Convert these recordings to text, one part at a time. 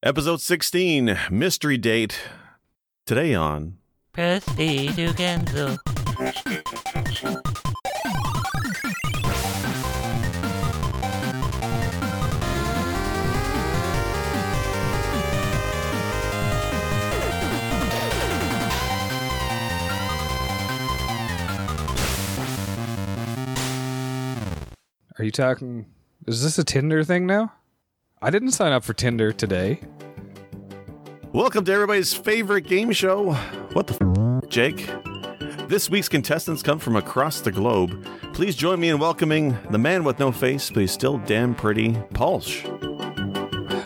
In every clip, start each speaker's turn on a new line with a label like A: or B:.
A: Episode 16 Mystery Date. Today on.
B: Press B to cancel.
C: Are you talking? Is this a Tinder thing now? I didn't sign up for Tinder today.
A: Welcome to everybody's favorite game show. What the f, Jake? This week's contestants come from across the globe. Please join me in welcoming the man with no face, but he's still damn pretty, Pulsh,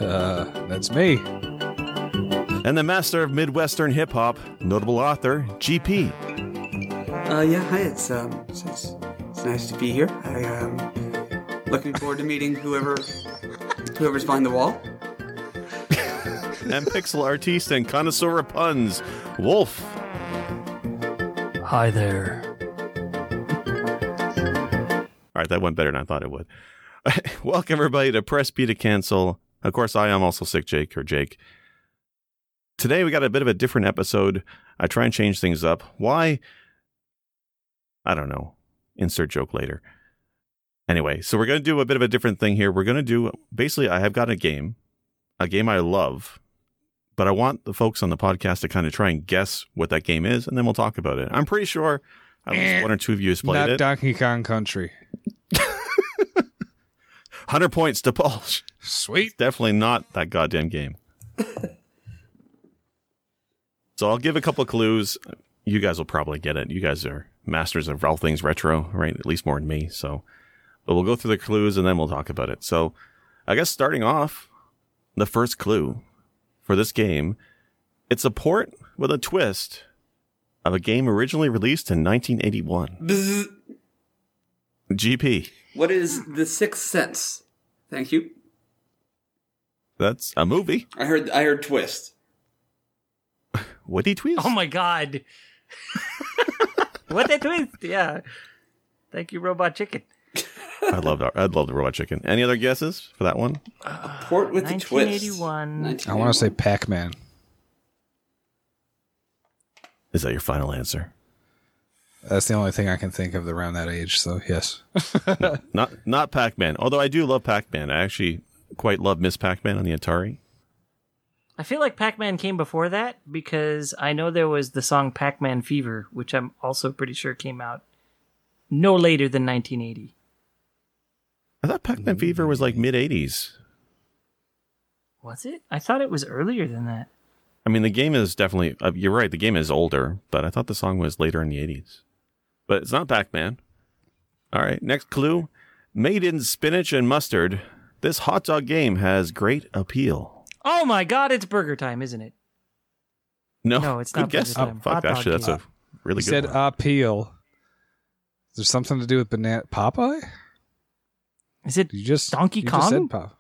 C: Uh, that's me.
A: and the master of Midwestern hip hop, notable author, GP.
D: Uh, yeah, hi. It's um, it's, it's, it's nice to be here. I um, looking forward to meeting whoever, whoever's behind the wall.
A: and pixel artiste and connoisseur of puns, Wolf.
B: Hi there.
A: All right, that went better than I thought it would. Welcome everybody to Press B to cancel. Of course, I am also sick, Jake or Jake. Today we got a bit of a different episode. I try and change things up. Why? I don't know. Insert joke later. Anyway, so we're going to do a bit of a different thing here. We're going to do basically, I have got a game, a game I love, but I want the folks on the podcast to kind of try and guess what that game is, and then we'll talk about it. I'm pretty sure at least eh, one or two of you has played
C: Not
A: it.
C: Donkey Kong Country.
A: 100 points to Paul.
C: Sweet.
A: definitely not that goddamn game. so I'll give a couple of clues. You guys will probably get it. You guys are masters of all things retro, right? At least more than me. So, but we'll go through the clues and then we'll talk about it. So, I guess starting off, the first clue for this game, it's a port with a twist of a game originally released in 1981.
D: Bzz.
A: GP.
D: What is the Sixth Sense? Thank you.
A: That's a movie.
D: I heard. I heard twist.
A: Woody Twist.
B: Oh my god. what a twist. Yeah. Thank you, Robot Chicken.
A: I loved. I'd love the robot chicken. Any other guesses for that one?
D: A Port with the twist.
B: 1981.
C: I want to say Pac Man.
A: Is that your final answer?
C: That's the only thing I can think of around that age. So yes.
A: Not not Pac Man. Although I do love Pac Man. I actually quite love Miss Pac Man on the Atari.
B: I feel like Pac Man came before that because I know there was the song Pac Man Fever, which I'm also pretty sure came out no later than 1980.
A: I thought Pac Man Fever was like mid '80s.
B: Was it? I thought it was earlier than that.
A: I mean, the game is definitely. Uh, you're right. The game is older, but I thought the song was later in the '80s. But it's not Pac Man. All right. Next clue: made in spinach and mustard. This hot dog game has great appeal.
B: Oh my god, it's burger time, isn't it?
A: No,
B: No, it's
A: good
B: not
A: guess.
B: Burger
A: Oh,
B: Time.
A: fuck,
B: Hot dog
A: actually, that's
B: game.
A: a really
C: He
A: good
C: said
A: one.
C: appeal. Is there something to do with banana Popeye?
B: Is it
C: You just
B: Donkey
C: you just
B: Kong?
C: said Pop.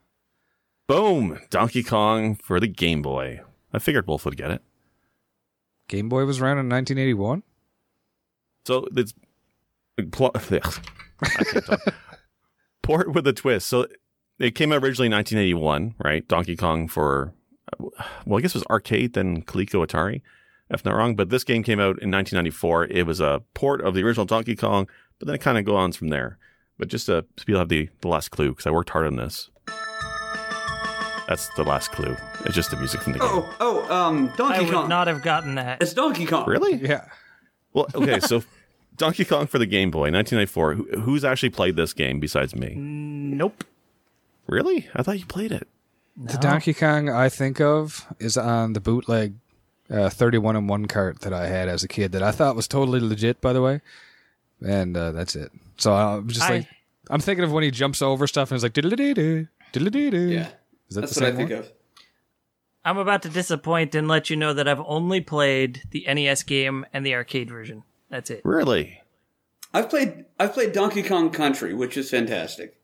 A: Boom! Donkey Kong for the Game Boy. I figured Wolf would get it.
C: Game Boy was around in 1981.
A: So it's pl- I can't talk. port with a twist. So it came out originally in 1981, right? Donkey Kong for well, I guess it was arcade then Coleco Atari, if not wrong. But this game came out in 1994. It was a port of the original Donkey Kong, but then it kind of goes on from there. But just to so people have the the last clue because I worked hard on this. That's the last clue. It's just the music from the game.
D: Oh, oh, um, Donkey
B: I
D: Donkey
B: would
D: Kong.
B: not have gotten that.
D: It's Donkey Kong.
A: Really?
C: Yeah.
A: Well, okay, so Donkey Kong for the Game Boy, 1994. Who, who's actually played this game besides me?
B: Nope.
A: Really? I thought you played it.
C: The Donkey Kong I think of is on the bootleg uh, 31 and 1 cart that I had as a kid that I thought was totally legit, by the way. And uh, that's it. So I'm just
B: I-
C: like, I'm thinking of when he jumps over stuff and it's like, diddle dee doo, diddle dee doo.
D: Yeah,
C: Is that
D: that's what I think
C: one?
D: of.
B: I'm about to disappoint and let you know that I've only played the NES game and the arcade version. That's it.
A: Really?
D: I've played. I've played Donkey Kong Country, which is fantastic.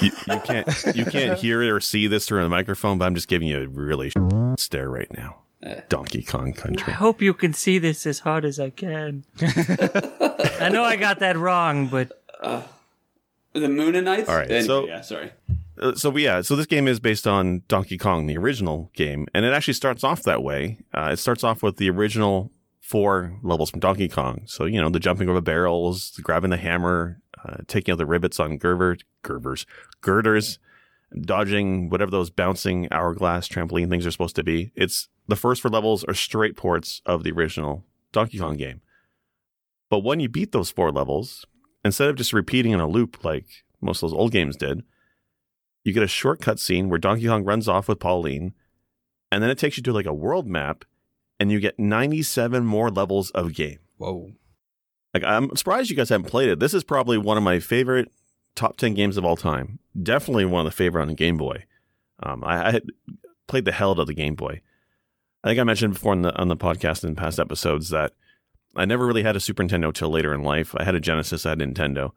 A: You, you can't you can't hear or see this through the microphone, but I'm just giving you a really stare right now. Donkey Kong Country.
B: I hope you can see this as hard as I can. I know I got that wrong, but
D: The Moonanites.
A: All right,
D: Anyway,
A: so-
D: yeah, sorry.
A: Uh, so yeah, so this game is based on Donkey Kong, the original game, and it actually starts off that way. Uh, it starts off with the original four levels from Donkey Kong. So you know the jumping over barrels, the grabbing the hammer, uh, taking out the rivets on girver, girders, girders, dodging whatever those bouncing hourglass trampoline things are supposed to be. It's the first four levels are straight ports of the original Donkey Kong game. But when you beat those four levels, instead of just repeating in a loop like most of those old games did, you get a shortcut scene where Donkey Kong runs off with Pauline, and then it takes you to like a world map, and you get 97 more levels of game.
C: Whoa.
A: Like I'm surprised you guys haven't played it. This is probably one of my favorite top 10 games of all time. Definitely one of the favorite on the Game Boy. Um, I, I played the hell out of the Game Boy. I think I mentioned before on the on the podcast in past episodes that I never really had a Super Nintendo till later in life. I had a Genesis, I had Nintendo.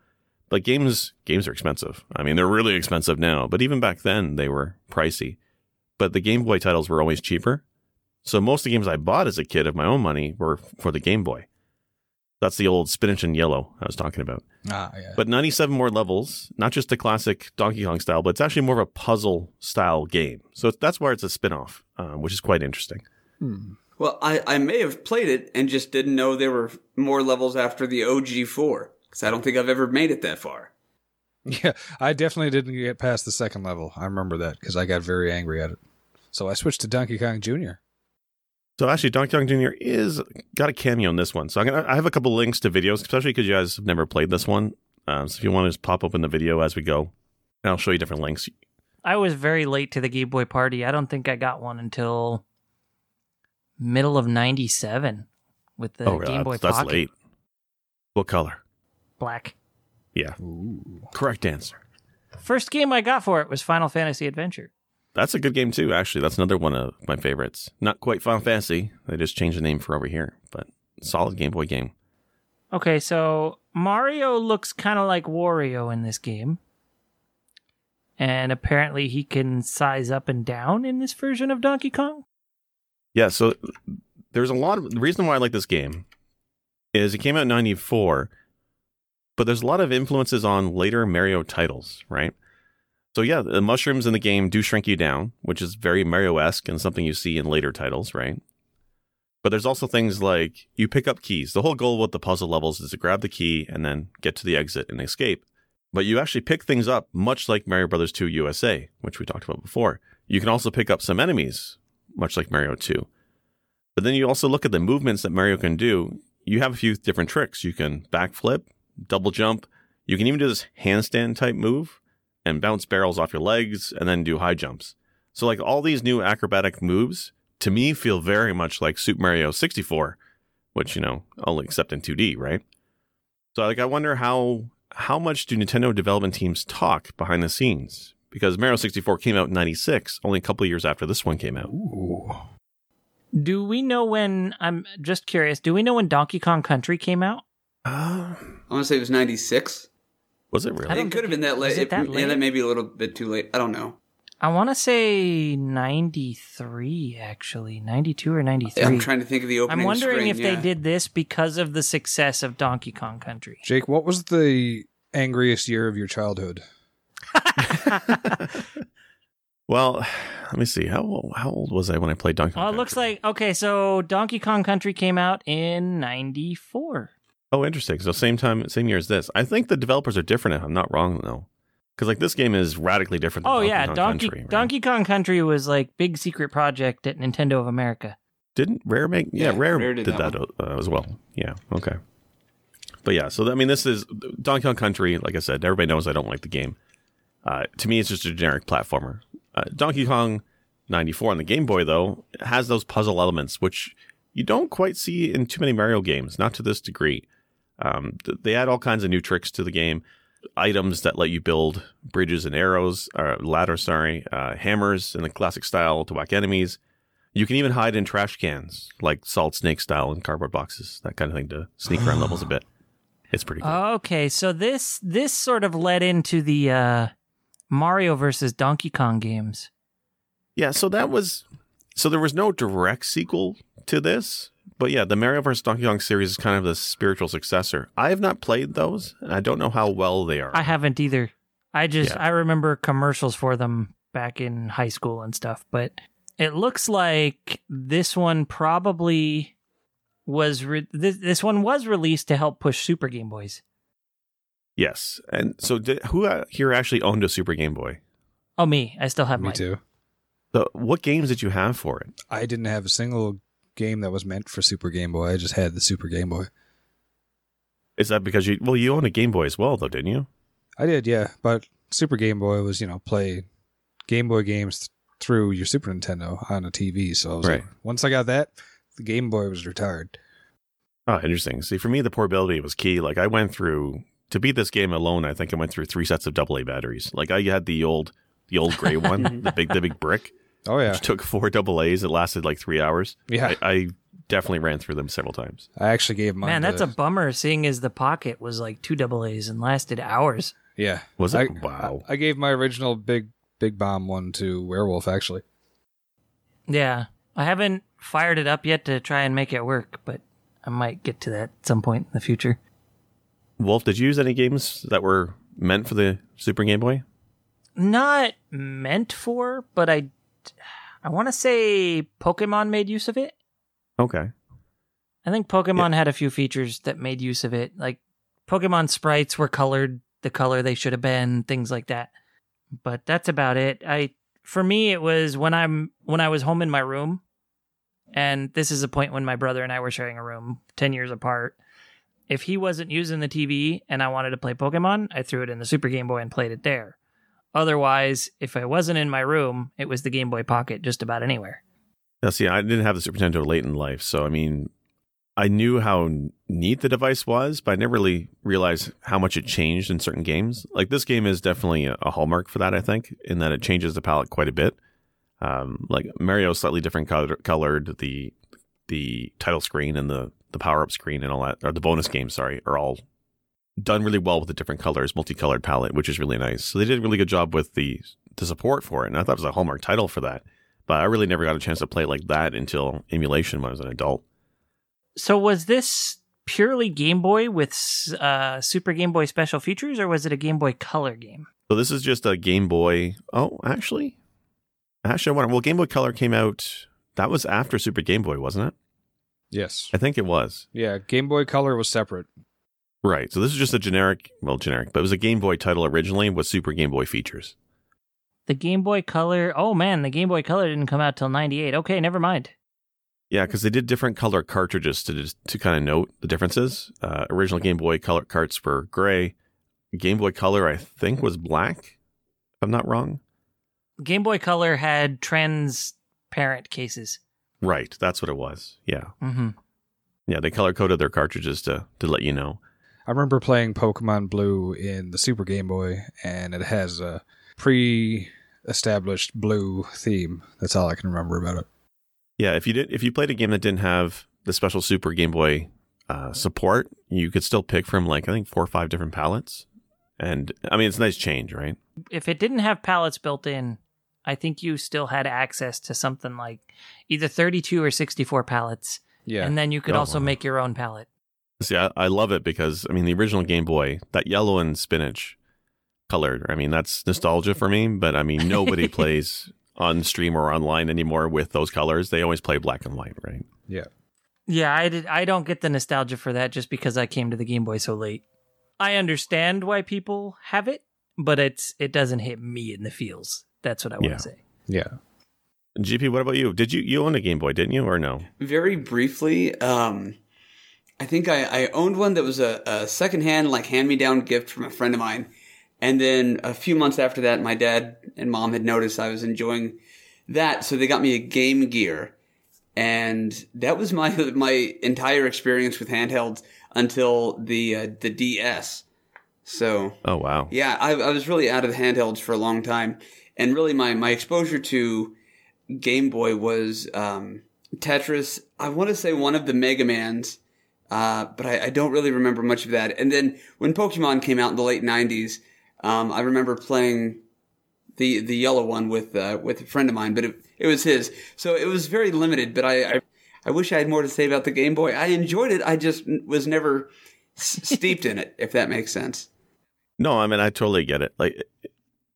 A: But games games are expensive. I mean, they're really expensive now, but even back then they were pricey. But the Game Boy titles were always cheaper. So most of the games I bought as a kid of my own money were for the Game Boy. That's the old spinach and yellow I was talking about.
C: Ah, yeah.
A: But 97 more levels, not just the classic Donkey Kong style, but it's actually more of a puzzle style game. So that's why it's a spin off, um, which is quite interesting.
C: Hmm.
D: Well, I, I may have played it and just didn't know there were more levels after the OG4 because I don't think I've ever made it that far.
C: Yeah, I definitely didn't get past the second level. I remember that because I got very angry at it. So I switched to Donkey Kong Jr.
A: So actually, Donkey Kong Jr. is got a cameo in this one. So I'm gonna, I have a couple links to videos, especially because you guys have never played this one. Um, so if you want to just pop open the video as we go, and I'll show you different links.
B: I was very late to the Game Boy party. I don't think I got one until middle of '97 with the
A: oh, really?
B: Game Boy
A: that's, that's
B: Pocket.
A: late. What color?
B: Black.
A: Yeah,
C: Ooh.
A: correct answer.
B: First game I got for it was Final Fantasy Adventure.
A: That's a good game too. Actually, that's another one of my favorites. Not quite Final Fantasy. They just changed the name for over here, but solid Game Boy game.
B: Okay, so Mario looks kind of like Wario in this game. And apparently he can size up and down in this version of Donkey Kong.
A: Yeah, so there's a lot of the reason why I like this game is it came out in 94, but there's a lot of influences on later Mario titles, right? So yeah, the mushrooms in the game do shrink you down, which is very Mario-esque and something you see in later titles, right? But there's also things like you pick up keys. The whole goal with the puzzle levels is to grab the key and then get to the exit and escape. But you actually pick things up much like Mario Brothers 2 USA, which we talked about before. You can also pick up some enemies, much like Mario 2. But then you also look at the movements that Mario can do. You have a few different tricks. You can backflip, double jump. You can even do this handstand type move and bounce barrels off your legs and then do high jumps. So like all these new acrobatic moves to me feel very much like Super Mario 64, which, you know, only except in 2D, right? So like I wonder how how much do Nintendo development teams talk behind the scenes? Because Mario 64 came out in 96, only a couple of years after this one came out.
C: Ooh.
B: Do we know when? I'm just curious. Do we know when Donkey Kong Country came out?
A: Uh,
D: I want to say it was 96.
A: Was it really?
B: I don't
D: It could have been that
B: was
D: late.
B: it that late?
D: Yeah, that may be a little bit too late. I don't know.
B: I want to say 93, actually. 92 or 93.
D: I'm trying to think of the opening
B: I'm wondering
D: screen,
B: if
D: yeah.
B: they did this because of the success of Donkey Kong Country.
C: Jake, what was the angriest year of your childhood?
A: Well, let me see. How how old was I when I played Donkey Kong?
B: Well, it looks like okay. So Donkey Kong Country came out in '94.
A: Oh, interesting. So same time, same year as this. I think the developers are different. If I'm not wrong though, because like this game is radically different. Than
B: Oh
A: Donkey
B: yeah,
A: Kong
B: Donkey
A: Country, right?
B: Donkey Kong Country was like big secret project at Nintendo of America.
A: Didn't Rare make? Yeah,
D: Yeah,
A: Rare,
D: Rare
A: did,
D: did
A: that,
D: that
A: uh, as well. Yeah. Okay. But yeah, so I mean, this is Donkey Kong Country. Like I said, everybody knows I don't like the game. Uh, to me, it's just a generic platformer. Uh, Donkey Kong 94 on the Game Boy, though, has those puzzle elements, which you don't quite see in too many Mario games, not to this degree. Um, th- they add all kinds of new tricks to the game, items that let you build bridges and arrows, or ladders, sorry, uh, hammers in the classic style to whack enemies. You can even hide in trash cans, like Solid Snake style in cardboard boxes, that kind of thing to sneak around levels a bit. It's pretty cool.
B: Okay, so this this sort of led into the uh, Mario versus Donkey Kong games.
A: Yeah, so that was so there was no direct sequel to this, But yeah, the Mario vs. Donkey Kong series is kind of the spiritual successor. I have not played those, and I don't know how well they are.
B: I haven't either. I just
A: Yeah.
B: I remember commercials for them back in high school and stuff, but it looks like this one probably was re- this, this one was released to help push Super Game Boys.
A: yes. And so, did, who uh, here actually owned a Super Game Boy?
B: Oh, me, I still have mine.
C: Me
B: mine.
C: too.
A: So, what games did you have for it?
C: I didn't have a single game that was meant for Super Game Boy. I just had the Super Game Boy.
A: Is that because you, well, you own a Game Boy as well, though, didn't you?
C: I did, yeah. But Super Game Boy was, you know, play Game Boy games th- through your Super Nintendo on a TV. So I was
A: Right.
C: like, once I got that, the Game Boy was retired.
A: Oh, interesting. See, for me, the portability was key. Like, I went through to beat this game alone. I think I went through three sets of AA batteries. Like, I had the old, the old gray one, the big, the big brick,
C: Oh yeah,
A: which took four double A's. It lasted like three hours.
C: yeah.
A: I, I definitely ran through them several times.
C: I, actually gave mine.
B: Man, that's
C: to-
B: a bummer. Seeing as the pocket was like two double A's and lasted hours.
C: yeah.
A: Was it?
C: I,
A: wow.
C: I, I gave my original big big bomb one to Werewolf actually.
B: Yeah, I haven't fired it up yet to try and make it work, but I might get to that at some point in the future.
A: Wolf, did you use any games that were meant for the Super Game Boy?
B: Not meant for, but I, I want to say Pokemon made use of it.
A: Okay.
B: I think Pokemon had a few features that made use of it, like Pokemon sprites were colored the color they should have been, things like that. But that's about it. I for me it was when I'm when I was home in my room, and this is a point when my brother and I were sharing a room, ten years apart. If he wasn't using the TV and I wanted to play Pokemon, I threw it in the Super Game Boy and played it there. Otherwise, if I wasn't in my room, it was the Game Boy Pocket just about anywhere.
A: Now, see, I didn't have the Super Nintendo late in life, so I mean, I knew how neat the device was, but I never really realized how much it changed in certain games. Like this game is definitely a, hallmark for that, I think, in that it changes the palette quite a bit. Um, like Mario's slightly different color, colored. The the title screen and the the power up screen and all that, or the bonus game, sorry, are all done really well with the different colors, multicolored palette, which is really nice. So they did a really good job with the the support for it, and I thought it was a hallmark title for that. But I really never got a chance to play it like that until emulation when I was an adult.
B: So was this purely Game Boy with uh, Super Game Boy special features, or was it a Game Boy Color game?
A: So this is just a Game Boy. Oh, actually, actually, I wonder. Well, Game Boy Color came out. That was after Super Game Boy, wasn't it?
C: Yes.
A: I think it was.
C: Yeah. Game Boy Color was separate.
A: Right. So this is just a generic, well, generic, but it was a Game Boy title originally with Super Game Boy features.
B: The Game Boy Color. Oh man, the Game Boy Color didn't come out till '98. Okay, never mind.
A: Yeah, because they did different color cartridges to just, to kind of note the differences. Uh, original Game Boy Color carts were gray. Game Boy Color, I think, was black. If I'm not wrong.
B: Game Boy Color had transparent cases.
A: Right. That's what it was. Yeah.
B: hmm
A: Yeah. They color coded their cartridges to to let you know.
C: I remember playing Pokemon Blue in the Super Game Boy, and it has a pre-established blue theme. That's all I can remember about it.
A: Yeah, if you did, if you played a game that didn't have the special Super Game Boy uh, support, you could still pick from like I think four or five different palettes, and I mean it's a nice change, right?
B: If it didn't have palettes built in, I think you still had access to something like either 32 or 64 palettes,
C: Yeah.
B: and then you could
A: Oh,
B: also
A: wow.
B: make your own palette.
A: See, I, I love it because I mean the original Game Boy, that yellow and spinach colored. I mean that's nostalgia for me, but I mean nobody plays on stream or online anymore with those colors. They always play black and white, right?
C: yeah.
B: Yeah, I did. I don't get the nostalgia for that just because I came to the Game Boy so late. I understand why people have it, but it's it doesn't hit me in the feels. That's what I want
A: Yeah.
B: to say.
C: Yeah.
A: GP, what about you? Did you you own a Game Boy, didn't you, or no?
D: Very briefly, um, I think I, I owned one that was a, a secondhand, like hand me down gift from a friend of mine. And then a few months after that, my dad and mom had noticed I was enjoying that, so they got me a Game Gear. And that was my my entire experience with handhelds until the uh, the DS. So
A: Oh wow,
D: yeah, I, I was really out of the handhelds for a long time, and really my my exposure to Game Boy was um, Tetris. I want to say one of the Mega Mans, uh, but I, I don't really remember much of that. And then when Pokemon came out in the late '90s, um, I remember playing the the yellow one with uh, with a friend of mine, but it, it was his, so it was very limited. But I, I I wish I had more to say about the Game Boy. I enjoyed it. I just was never s- steeped in it, if that makes sense.
A: No, I mean I totally get it. Like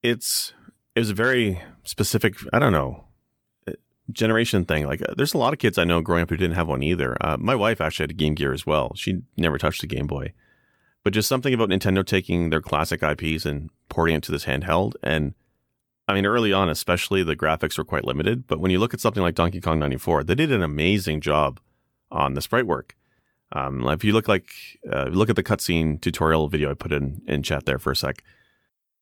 A: it's it was a very specific. I don't know generation thing. Like uh, there's a lot of kids I know growing up who didn't have one either. Uh, my wife actually had a Game Gear as well. She never touched a Game Boy, but just something about Nintendo taking their classic IPs and porting it to this handheld. And I mean, early on, especially the graphics were quite limited. But when you look at something like Donkey Kong '94, they did an amazing job on the sprite work. Um, if you look like uh, look at the cutscene tutorial video I put in in chat there for a sec.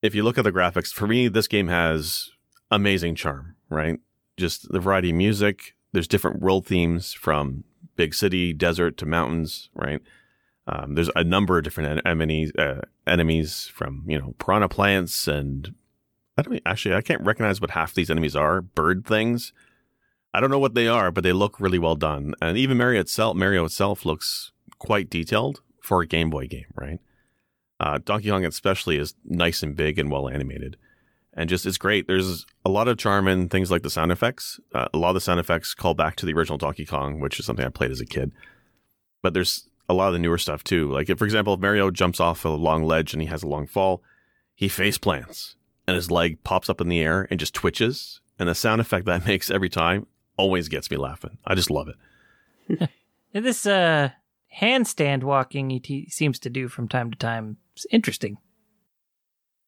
A: If you look at the graphics, for me, this game has amazing charm. Right, just the variety of music. There's different world themes from big city, desert to mountains. Right, um, there's a number of different en- enemies, uh, enemies from you know piranha plants and I don't actually I can't recognize what half these enemies are. Bird things. I don't know what they are, but they look really well done. And even Mario itself, Mario itself looks quite detailed for a Game Boy game, right? Uh, Donkey Kong especially is nice and big and well animated, and just it's great. There's a lot of charm in things like the sound effects. Uh, a lot of the sound effects call back to the original Donkey Kong, which is something I played as a kid. But there's a lot of the newer stuff too. Like if, for example, if Mario jumps off a long ledge and he has a long fall, he face plants and his leg pops up in the air and just twitches. And the sound effect that makes every time always gets me laughing. I just love it.
B: This uh, handstand walking he t- seems to do from time to time is interesting.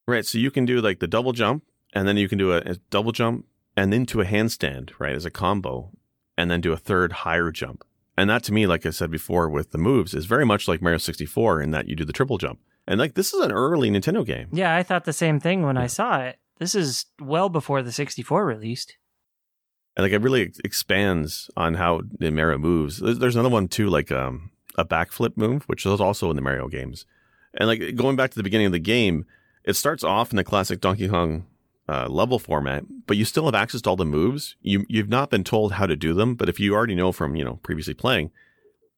A: Right. So you can do like the double jump, and then you can do a, a double jump and into a handstand, right, as a combo, and then do a third higher jump. And that to me, like I said before with the moves, is very much like Mario 64 in that you do the triple jump. And like this is an early Nintendo game.
B: Yeah, I thought the same thing when I saw it. This is well before the 64 released.
A: And like it really expands on how the Mario moves. There's, there's another one too, like um, a backflip move, which is also in the Mario games. And like going back to the beginning of the game, it starts off in the classic Donkey Kong uh, level format, but you still have access to all the moves. You you've not been told how to do them, but if you already know from you know previously playing,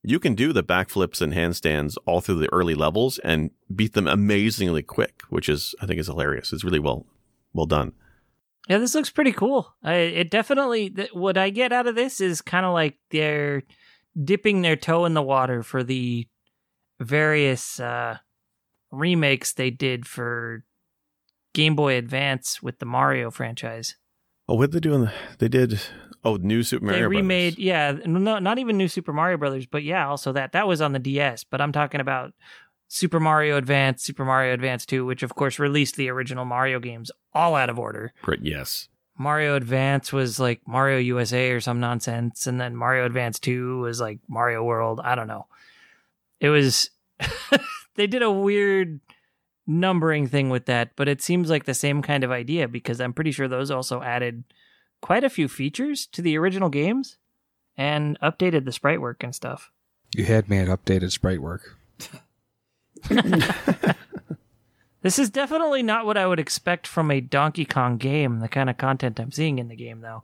A: you can do the backflips and handstands all through the early levels and beat them amazingly quick, which is I think is hilarious. It's really well well done.
B: Yeah, this looks pretty cool. I, it definitely, th- what I get out of this is kind of like they're dipping their toe in the water for the various uh, remakes they did for Game Boy Advance with the Mario franchise.
A: Oh, what did they do? In the, they did oh New Super Mario.
B: they remade,
A: Brothers.
B: yeah, no, not even New Super Mario Brothers, but yeah, also that that was on the DS. But I'm talking about Super Mario Advance, Super Mario Advance 2, which of course released the original Mario games all out of order.
A: Great, yes.
B: Mario Advance was like Mario USA or some nonsense, and then Mario Advance 2 was like Mario World. I don't know. It was they did a weird numbering thing with that, but it seems like the same kind of idea because I'm pretty sure those also added quite a few features to the original games and updated the sprite work and stuff.
C: You had me at updated sprite work.
B: This is definitely not what I would expect from a Donkey Kong game, the kind of content I'm seeing in the game though.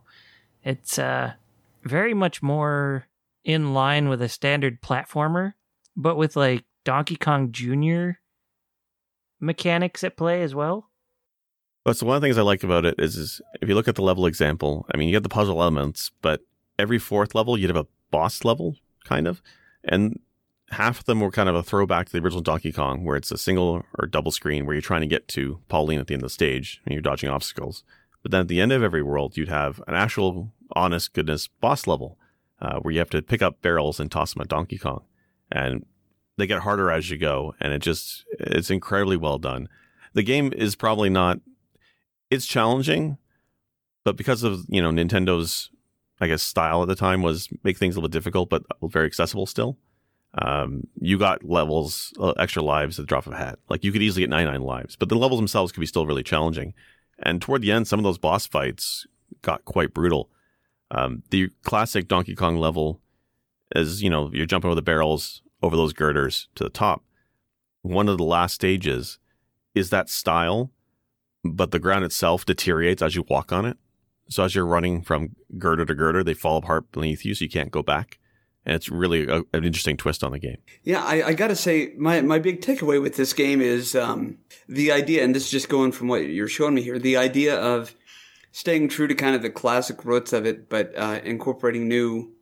B: It's uh very much more in line with a standard platformer, but with like Donkey Kong Jr. mechanics at play as well.
A: So one of the things I like about it is, is if you look at the level example, I mean, you get the puzzle elements, but every fourth level you'd have a boss level, kind of, and half of them were kind of a throwback to the original Donkey Kong, where it's a single or double screen where you're trying to get to Pauline at the end of the stage and you're dodging obstacles. But then at the end of every world, you'd have an actual, honest goodness boss level uh, where you have to pick up barrels and toss them at Donkey Kong, and they get harder as you go, and it just it's incredibly well done. The game is probably not it's challenging, but because of you know Nintendo's I guess style at the time was make things a little difficult, but very accessible still. Um, you got levels, uh, extra lives at the drop of a hat. Like you could easily get 99 lives, but the levels themselves could be still really challenging. And toward the end, some of those boss fights got quite brutal. Um, the classic Donkey Kong level is, you know, you're jumping over the barrels over those girders to the top. One of the last stages is that style, but the ground itself deteriorates as you walk on it. So as you're running from girder to girder, they fall apart beneath you, so you can't go back. And it's really a, an interesting twist on the game.
D: Yeah, I, I got to say, my, my big takeaway with this game is um, the idea, and this is just going from what you're showing me here, the idea of staying true to kind of the classic roots of it, but uh, incorporating new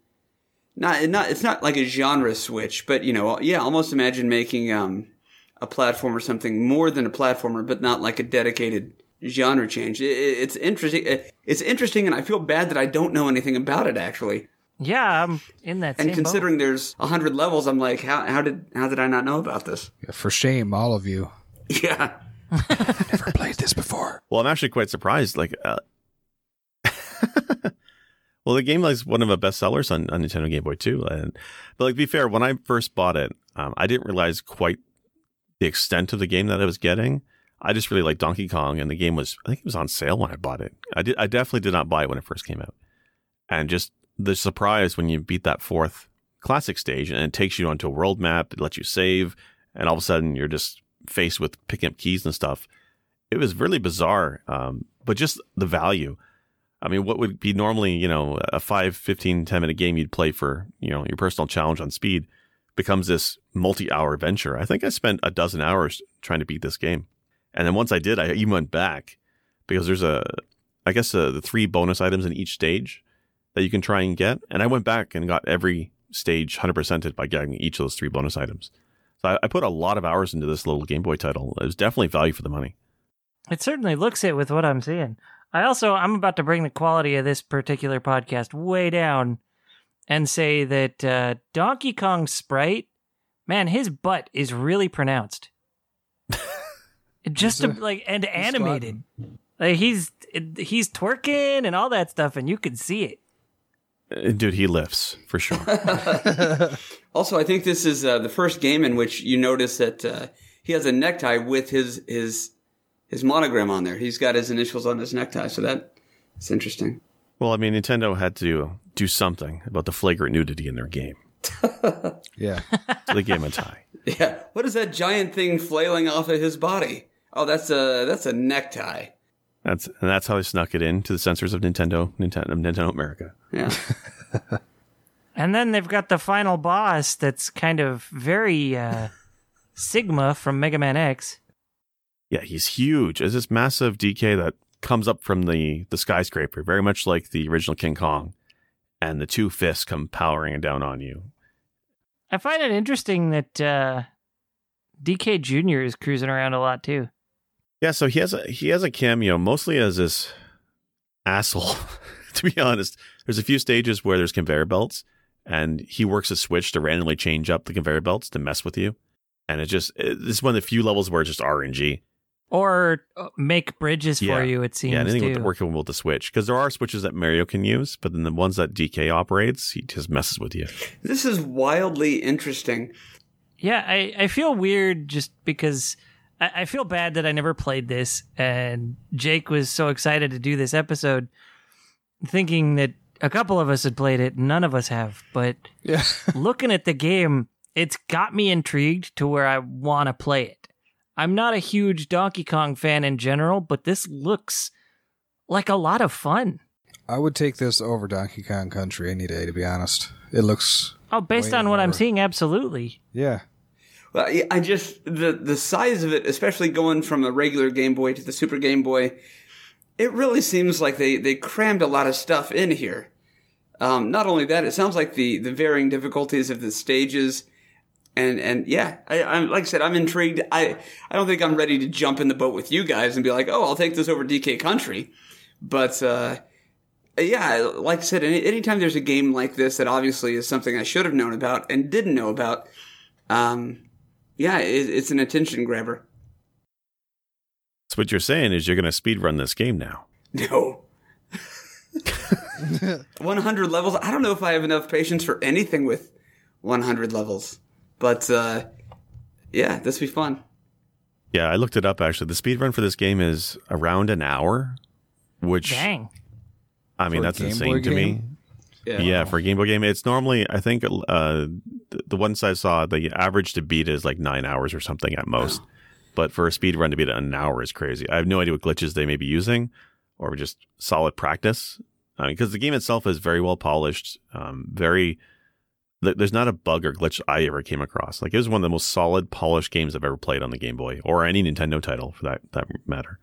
D: not not it's not like a genre switch, but you know, yeah, almost imagine making um a platformer something more than a platformer, but not like a dedicated genre change. It, it's interesting. It's interesting, and I feel bad that I don't know anything about it actually.
B: Yeah, I'm in that.
D: And
B: same
D: considering there's a hundred levels, I'm like, how how did how did I not know about this?
C: For shame, all of you.
D: Yeah.
C: Never played this before.
A: Well, I'm actually quite surprised. Like, uh, well, the game is one of the best sellers on, on Nintendo Game Boy too. And but like, to be fair, when I first bought it, um, I didn't realize quite the extent of the game that I was getting. I just really liked Donkey Kong, and the game was I think it was on sale when I bought it. I did I definitely did not buy it when it first came out, and just the surprise when you beat that fourth classic stage and it takes you onto a world map, it lets you save, and all of a sudden you're just faced with picking up keys and stuff. It was really bizarre, um, but just the value. I mean, what would be normally, you know, a 5, 15, 10 minute game you'd play for, you know, your personal challenge on speed becomes this multi hour venture. I think I spent a dozen hours trying to beat this game. And then once I did, I even went back because there's a, I guess, uh, the three bonus items in each stage that you can try and get. And I went back and got every stage 100%ed by getting each of those three bonus items. So I, I put a lot of hours into this little Game Boy title. It was definitely value for the money.
B: It certainly looks it with what I'm seeing. I also I'm about to bring the quality of this particular podcast way down and say that uh, Donkey Kong sprite, man, his butt is really pronounced. Just to, like and animated, like he's he's twerking and all that stuff, and you can see it.
A: Uh, Dude, he lifts for sure.
D: Also, I think this is uh, the first game in which you notice that uh, he has a necktie with his his his monogram on there. He's got his initials on his necktie, so that's interesting.
A: well, I mean, Nintendo had to do something about the flagrant nudity in their game.
C: Yeah.
A: So they gave him a tie.
D: Yeah. What is that giant thing flailing off of his body? Oh, that's a that's a necktie.
A: That's and that's how they snuck it in to the censors of Nintendo, Nintendo, Nintendo America.
D: Yeah.
B: And then they've got the final boss that's kind of very uh, Sigma from Mega Man X.
A: Yeah, he's huge. It's this massive DK that comes up from the the skyscraper, very much like the original King Kong, and the two fists come powering down on you.
B: I find it interesting that uh, DK Jr. is cruising around a lot too.
A: Yeah, so he has a he has a cameo mostly as this asshole. to be honest, there's a few stages where there's conveyor belts, and he works a switch to randomly change up the conveyor belts to mess with you. And it just it, this is one of the few levels where it's just RNG.
B: Or uh, make bridges
A: Yeah.
B: for you, it seems.
A: yeah, anything
B: too.
A: with working with the switch because there are switches that Mario can use, but then the ones that DK operates, he just messes with you.
D: this is wildly interesting.
B: Yeah, I, I feel weird just because I, I feel bad that I never played this, and Jake was so excited to do this episode, thinking that a couple of us had played it, none of us have. But
C: Yeah.
B: looking at the game, it's got me intrigued to where I want to play it. I'm not a huge Donkey Kong fan in general, but this looks like a lot of fun.
C: I would take this over Donkey Kong Country any day, to be honest. It looks,
B: Oh, based
C: Way
B: on what I'm seeing, absolutely.
C: yeah.
D: Well, I- I just the the size of it, especially going from a regular Game Boy to the Super Game Boy, it really seems like they they crammed a lot of stuff in here. Um, not only that, it sounds like the the varying difficulties of the stages, and and yeah, I, I'm like I said, I'm intrigued. I I don't think I'm ready to jump in the boat with you guys and be like, oh, I'll take this over DK Country, but. uh yeah, like I said, any, anytime there's a game like this that obviously is something I should have known about and didn't know about, um, yeah, it, it's an attention grabber.
A: So what you're saying is you're going to speed run this game now.
D: No. 100 levels. I don't know if I have enough patience for anything with 100 levels, but uh, yeah, this will be fun.
A: Yeah, I looked it up actually. The speed run for this game is around an hour, which
B: Dang.
A: I mean
C: For
A: that's insane
C: Boy
A: to me.
D: Yeah.
A: Yeah, for a Game Boy game, it's normally I think uh, the, the ones I saw the average to beat is like nine hours or something at most. But for a speed run to beat an hour is crazy. I have no idea what glitches they may be using, or just solid practice. Because the game itself is very well polished, um, very. Th- There's not a bug or glitch I ever came across. Like it was one of the most solid, polished games I've ever played on the Game Boy or any Nintendo title for that that matter.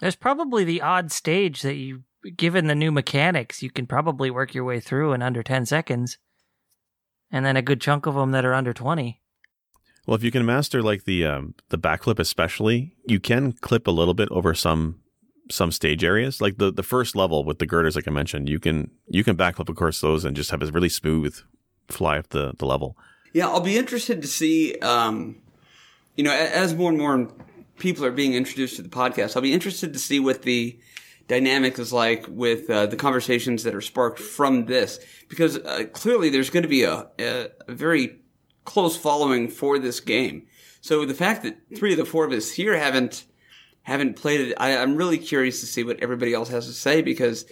B: There's probably the odd stage that you, given the new mechanics, you can probably work your way through in under 10 seconds. and then a good chunk of them that are under 20.
A: Well, if you can master like the um, the backflip, especially, you can clip a little bit over some some stage areas. Like the the first level with the girders, like I mentioned, you can you can backflip of course those and just have a really smooth fly up the the level.
D: Yeah, I'll be interested to see. Um, you know, as more and more people are being introduced to the podcast, I'll be interested to see what the dynamic is like with uh, the conversations that are sparked from this, because uh, clearly there's going to be a, a, very close following for this game. So the fact that three of the four of us here haven't haven't played it, I, I'm really curious to see what everybody else has to say because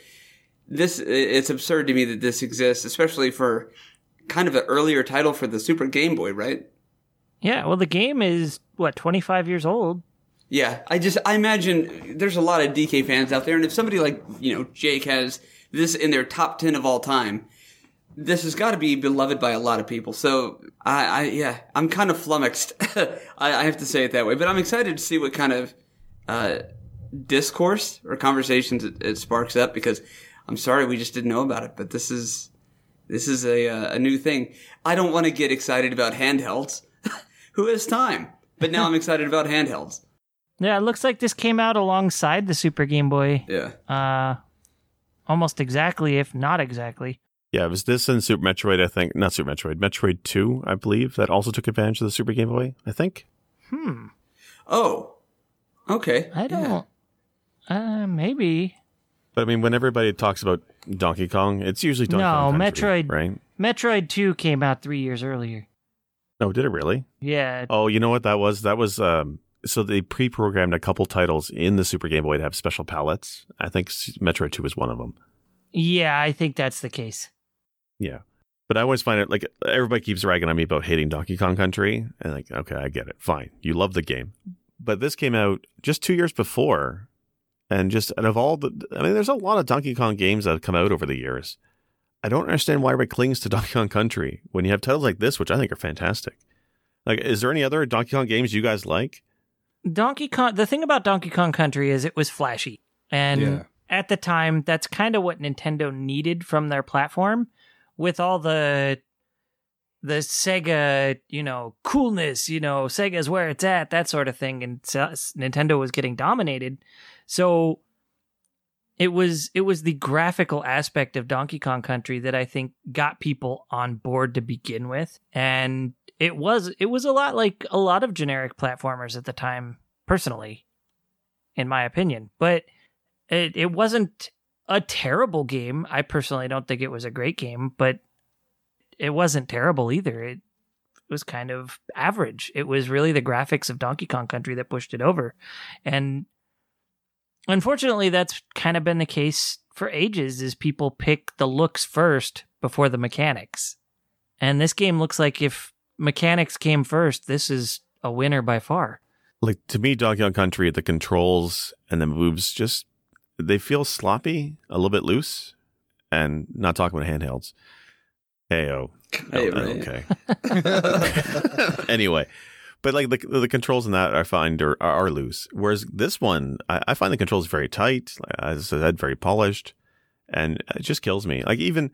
D: this it's absurd to me that this exists, especially for kind of an earlier title for the Super Game Boy, right?
B: Yeah, well, the game is, what, 25 years old?
D: Yeah, I just I imagine there's a lot of DK fans out there, and if somebody like you know Jake has this in their top ten of all time, this has got to be beloved by a lot of people. So I, I yeah, I'm kind of flummoxed. I, I have to say it that way, but I'm excited to see what kind of uh, discourse or conversations it, it sparks up because I'm sorry we just didn't know about it, but this is this is a uh, a new thing. I don't want to get excited about handhelds. Who has time? But now I'm excited about handhelds.
B: Yeah, it looks like this came out alongside the Super Game Boy.
D: Yeah.
B: Uh, almost exactly, if not exactly.
A: Yeah, it was this and Super Metroid, I think. Not Super Metroid, Metroid 2, I believe, that also took advantage of the Super Game Boy, I think.
B: Hmm.
D: Oh. Okay.
B: I don't. Uh, maybe.
A: But I mean, when everybody talks about Donkey Kong, it's usually Donkey
B: No,
A: Kong Country,
B: Metroid-
A: right?
B: Metroid 2 came out three years earlier.
A: No, did it really?
B: Yeah.
A: Oh, you know what that was? That was um so they pre-programmed a couple titles in the Super Game Boy to have special palettes. I think Metroid 2 was one of them.
B: Yeah, I think that's the case.
A: Yeah. But I always find it like everybody keeps ragging on me about hating Donkey Kong Country. And like, okay, I get it. Fine. You love the game. But this came out just two years before. And just out of all the, I mean, there's a lot of Donkey Kong games that have come out over the years. I don't understand why everybody clings to Donkey Kong Country when you have titles like this, which I think are fantastic. Like, is there any other Donkey Kong games you guys like?
B: Donkey Kong. The thing about Donkey Kong Country is it was flashy, and
C: Yeah.
B: at the time, that's kind of what Nintendo needed from their platform, with all the the Sega, you know, coolness. You know, Sega's where it's at, that sort of thing, and so- Nintendo was getting dominated. So it was it was the graphical aspect of Donkey Kong Country that I think got people on board to begin with, and it was it was a lot like a lot of generic platformers at the time personally in my opinion. But it, it wasn't a terrible game. I personally don't think it was a great game but it wasn't terrible either. It was kind of average. It was really the graphics of donkey kong country that pushed it over. And unfortunately that's kind of been the case for ages is people pick the looks first before the mechanics and this game looks like if mechanics came first, this is a winner by far.
A: Like, to me, Donkey Kong Country, the controls and the moves just, they feel sloppy, a little bit loose. And not talking about handhelds. Heyo.
D: Hey,
A: Oh,
D: right.
A: okay. anyway, but like the the controls in that I find are are loose. Whereas this one, I, I find the controls very tight, as I said, very polished, and it just kills me. Like even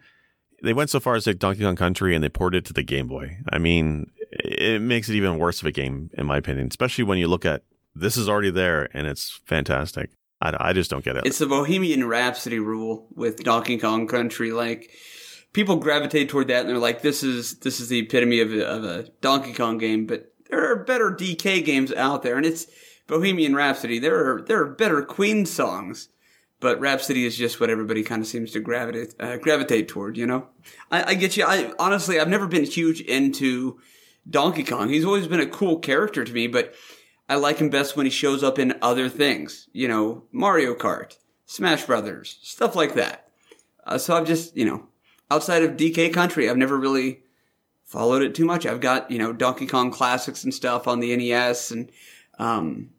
A: they went so far as like Donkey Kong Country and they ported it to the Game Boy. I mean, it makes it even worse of a game in my opinion, especially when you look at this is already there and it's fantastic. I, I just don't get it.
D: It's the Bohemian Rhapsody rule with Donkey Kong Country. Like people gravitate toward that, and they're like, "This is this is the epitome of a, of a Donkey Kong game." But there are better DK games out there, and it's Bohemian Rhapsody. There are there are better Queen songs, but Rhapsody is just what everybody kind of seems to gravitate uh, gravitate toward. You know, I, I get you. I honestly, I've never been huge into Donkey Kong. He's always been a cool character to me, but I like him best when he shows up in other things. You know, Mario Kart, Smash Brothers, stuff like that. Uh, so I've just, you know, outside of DK Country, I've never really followed it too much. I've got, you know, Donkey Kong classics and stuff on the NES and um,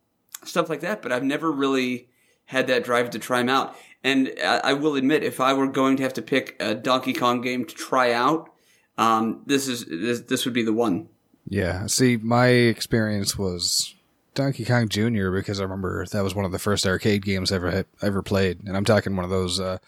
D: stuff like that, but I've never really had that drive to try them out. And I, I will admit, if I were going to have to pick a Donkey Kong game to try out, um, this is this, this would be the one.
C: Yeah. See, my experience was Donkey Kong Jr. because I remember that was one of the first arcade games I ever ever played, and I'm talking one of those uh,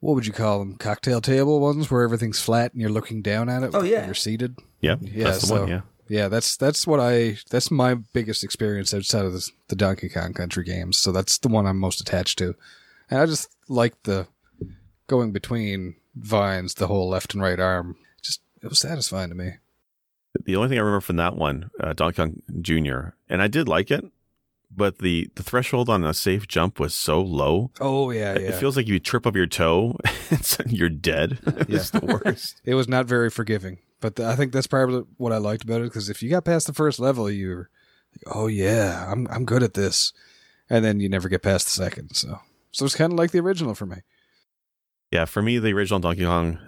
C: what would you call them? Cocktail table ones where everything's flat and you're looking down at it.
D: Oh, yeah.
C: You're seated.
A: Yeah,
C: Yeah,
A: that's the
C: so-
A: one. Yeah,
C: Yeah, that's that's what I that's my biggest experience outside of the, the Donkey Kong Country games. So that's the one I'm most attached to, and I just like the going between vines, the whole left and right arm. Just it was satisfying to me.
A: the only thing I remember from that one, uh, Donkey Kong Junior, and I did like it, but the the threshold on a safe jump was so low.
C: Oh yeah,
A: It feels like you trip up your toe, you're dead. It's the worst.
C: it was not very forgiving. But I think that's probably what I liked about it because if you got past the first level, you're oh yeah, I'm I'm good at this, and then you never get past the second. So so it's kind of like the original for me.
A: Yeah, for me, the original Donkey Kong.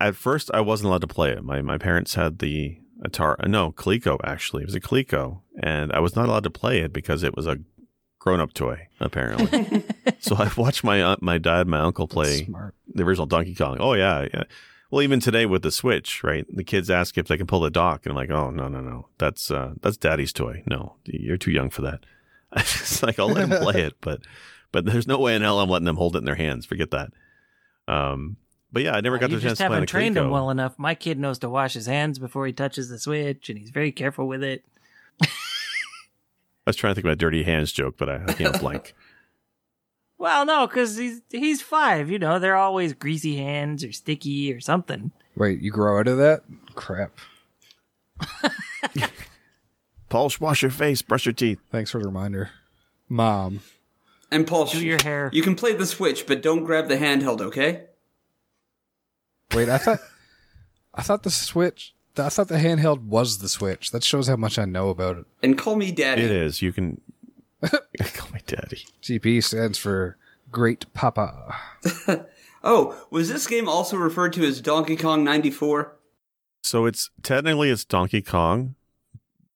A: At first, I wasn't allowed to play it. My my parents had the Atari. No, Coleco actually. It was a Coleco, and I was not allowed to play it because it was a grown up toy. Apparently, so I watched my uh, my dad, my uncle play the original Donkey Kong. Oh yeah, yeah. Well, even today with the Switch, right? The kids ask if they can pull the dock, and I'm like, oh no, no, no, that's uh, that's Daddy's toy. No, you're too young for that. it's like I'll let them play it, but but there's no way in hell I'm letting them hold it in their hands. Forget that. Um, but yeah, I never oh, got
B: you
A: the chance
B: just
A: to play on
B: haven't trained him well enough. My kid knows to wash his hands before he touches the switch, and he's very careful with it.
A: I was trying to think of a dirty hands joke, but I, I came up blank.
B: Well, no, because he's he's five. You know, they're always greasy hands or sticky or something.
C: Wait, you grow out of that? Crap.
A: Paul, wash your face, brush your teeth.
C: Thanks for the reminder, Mom.
D: And Paul,
B: Do your hair.
D: you can play the Switch, but don't grab the handheld, okay?
C: Wait, I thought I thought the Switch. I thought the handheld was the Switch. That shows how much I know about it.
D: And call me daddy.
A: It is. You can call me daddy.
C: GP stands for Great Papa.
D: Oh, was this game also referred to as Donkey Kong 94?
A: So it's technically it's Donkey Kong,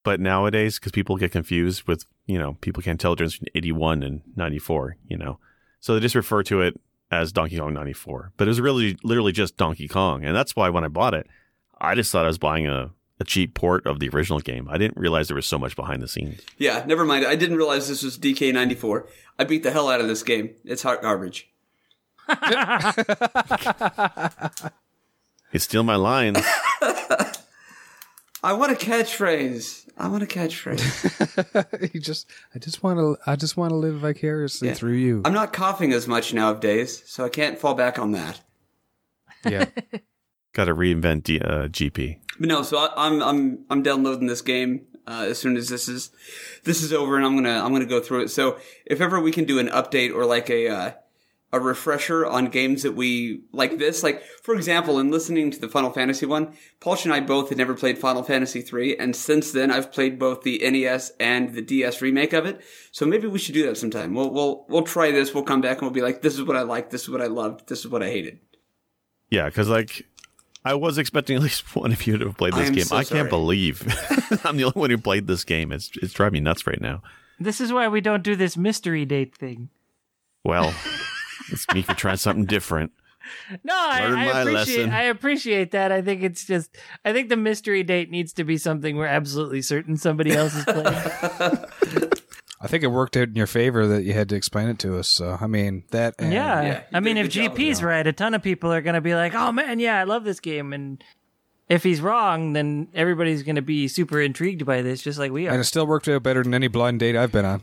A: but nowadays because people get confused with you know people can't tell the difference between eighty one and ninety four. You know, so they just refer to it as Donkey Kong ninety four. But it was really literally just Donkey Kong, and that's why when I bought it, I just thought I was buying a a cheap port of the original game. I didn't realize there was so much behind the scenes.
D: Yeah, never mind. I didn't realize this was DK94. I beat the hell out of this game. It's hot garbage.
A: You steal my lines.
D: I want a catchphrase. I want a catchphrase.
C: you just, I just want to, I just want to live vicariously
D: Yeah.
C: through you.
D: I'm not coughing as much nowadays, so I can't fall back on that.
C: yeah,
A: Got to reinvent D, uh, GP.
D: But no, so I, I'm I'm I'm downloading this game uh, as soon as this is this is over, and I'm gonna I'm gonna go through it. So if ever we can do an update or like a uh, a refresher on games that we like this, like for example, in listening to the Final Fantasy one, Paul and I both had never played Final Fantasy three, and since then I've played both the NES and the DS remake of it. So maybe we should do that sometime. We'll we'll we'll try this. We'll come back and we'll be like, this is what I liked, this is what I loved, this is what I hated.
A: Yeah, because like I was expecting at least one of you to have played this
D: I'm
A: game.
D: so
A: I
D: sorry.
A: can't believe I'm the only one who played this game. It's it's driving me nuts right now.
B: this is why we don't do this mystery date thing.
A: Well, it's me for trying something different.
B: No, I, I appreciate
A: lesson.
B: I appreciate that. I think it's just I think the mystery date needs to be something we're absolutely certain somebody else is playing.
C: I think it worked out in your favor that you had to explain it to us. So I mean that. And
B: yeah.
D: Yeah,
B: I mean if
D: good job,
B: GP's right, a ton of people are gonna be like, Oh man, yeah, I love this game and if he's wrong, then everybody's gonna be super intrigued by this, just like we are.
C: and it still worked out better than any blind date I've been on.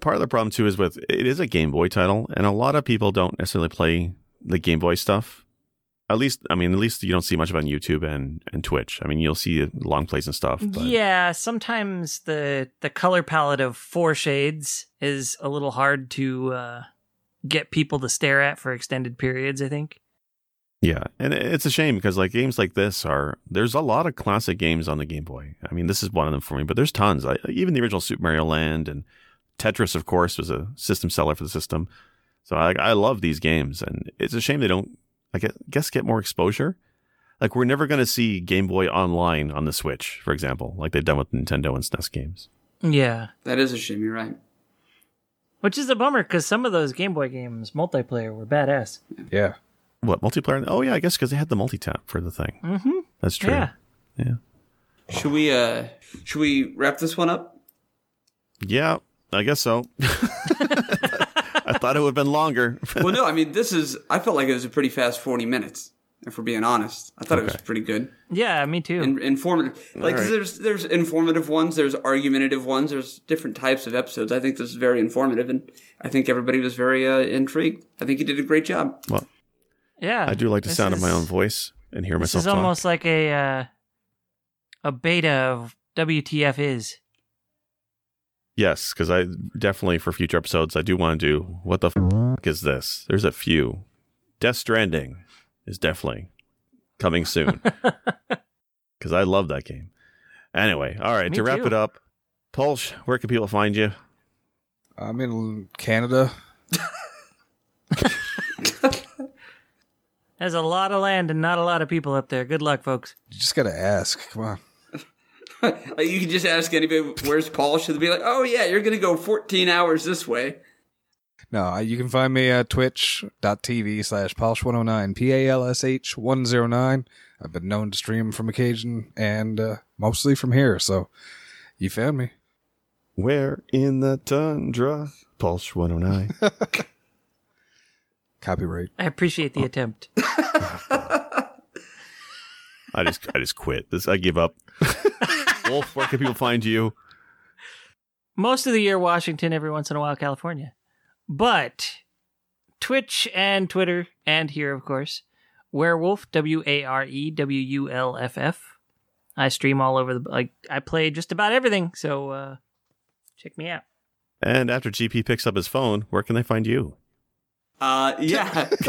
A: Part of the problem too is with it is a Game Boy title, and a lot of people don't necessarily play the Game Boy stuff. At least, I mean, at least you don't see much of on YouTube and and Twitch. I mean, you'll see long plays and stuff. But
B: Yeah, sometimes the the color palette of four shades is a little hard to uh, get people to stare at for extended periods. I think.
A: Yeah, and it's a shame because like games like this are there's a lot of classic games on the Game Boy. I mean, this is one of them for me, but there's tons. I, even the original Super Mario Land and Tetris, of course, was a system seller for the system. So I, I love these games, and it's a shame they don't. I guess get more exposure. Like we're never going to see Game Boy Online on the Switch, for example, like they've done with Nintendo and SNES games.
B: Yeah,
D: That is a shame. You're right.
B: which is a bummer because some of those Game Boy games multiplayer were badass.
C: Yeah.
A: What multiplayer? Oh yeah, I guess because they had the multi tap for the thing.
B: Mm-hmm.
A: That's true.
B: Yeah.
A: yeah.
D: Should we uh should we wrap this one up?
A: Yeah, I guess so. I thought Thought it would have been longer.
D: well, no, I mean, this is. I felt like it was a pretty fast forty minutes. If we're being honest, I thought it was pretty good.
B: Yeah, me too.
D: In, informative. Like,
A: right.
D: there's there's informative ones, there's argumentative ones, there's different types of episodes. I think this is very informative, and I think everybody was very uh, intrigued. I think you did a great job.
A: well,
B: yeah,
A: I do like the
B: This
A: sound of my own voice and hear myself.
B: This
A: myself
B: is
A: talk.
B: almost like a uh, a beta of WTF is.
A: Yes, because I definitely for future episodes I do want to do what the f- is this? There's a few. Death Stranding is definitely coming soon because I love that game. Anyway, all right
B: Me
A: to wrap
B: too.
A: it up, Pulse, where can people find you?
C: I'm in Canada.
B: There's a lot of land and not a lot of people up there. Good luck, folks.
C: You just gotta ask. Come on.
D: like you can just ask anybody, "Where's Paul?" Should be like, "Oh yeah, you're gonna go 14 hours this way."
C: No, you can find me at twitch.tv slash palsh109, P A L S H 109. I've been known to stream from occasion and uh, mostly from here, so you found me.
A: Where in the tundra? Pulse 109.
C: Copyright.
B: I appreciate the
A: Oh.
B: attempt.
A: I just I just quit. This I give up. Wolf, where can people find you?
B: Most of the year, Washington. Every once in a while, California. But Twitch and Twitter, and here, of course, Werewolf. W A R E W U L F F. I stream all over the like. I play just about everything. So uh, check me out.
A: And after GP picks up his phone, where can they find you?
D: Uh, yeah.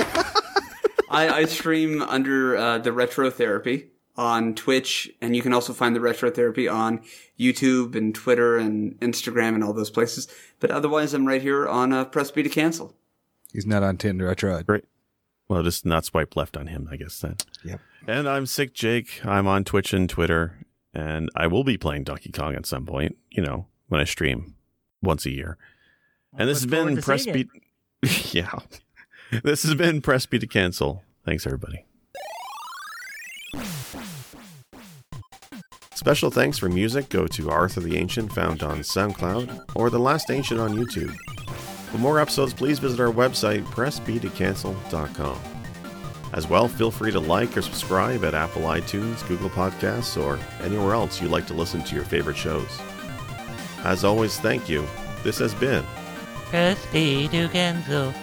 D: I, I stream under uh, the Retro Therapy on Twitch, and you can also find the Retro Therapy on YouTube and Twitter and Instagram and all those places. But otherwise, I'm right here on uh, Press B to Cancel.
C: He's not on Tinder. I tried.
A: Great. Well, just not swipe left on him, I guess then.
C: Yep.
A: And I'm Sick Jake. I'm on Twitch and Twitter, and I will be playing Donkey Kong at some point. You know, when I stream once a year. And this has been Press
B: seeing it.
A: Beat. yeah, this has been Press B to Cancel. Thanks, everybody. Special thanks for music go to Arthur the Ancient, found on SoundCloud, or The Last Ancient on YouTube. For more episodes, please visit our website, pressbtocancel.com. As well, feel free to like or subscribe at Apple iTunes, Google Podcasts, or anywhere else you like to listen to your favorite shows. As always, thank you. This has been
B: Press B to cancel.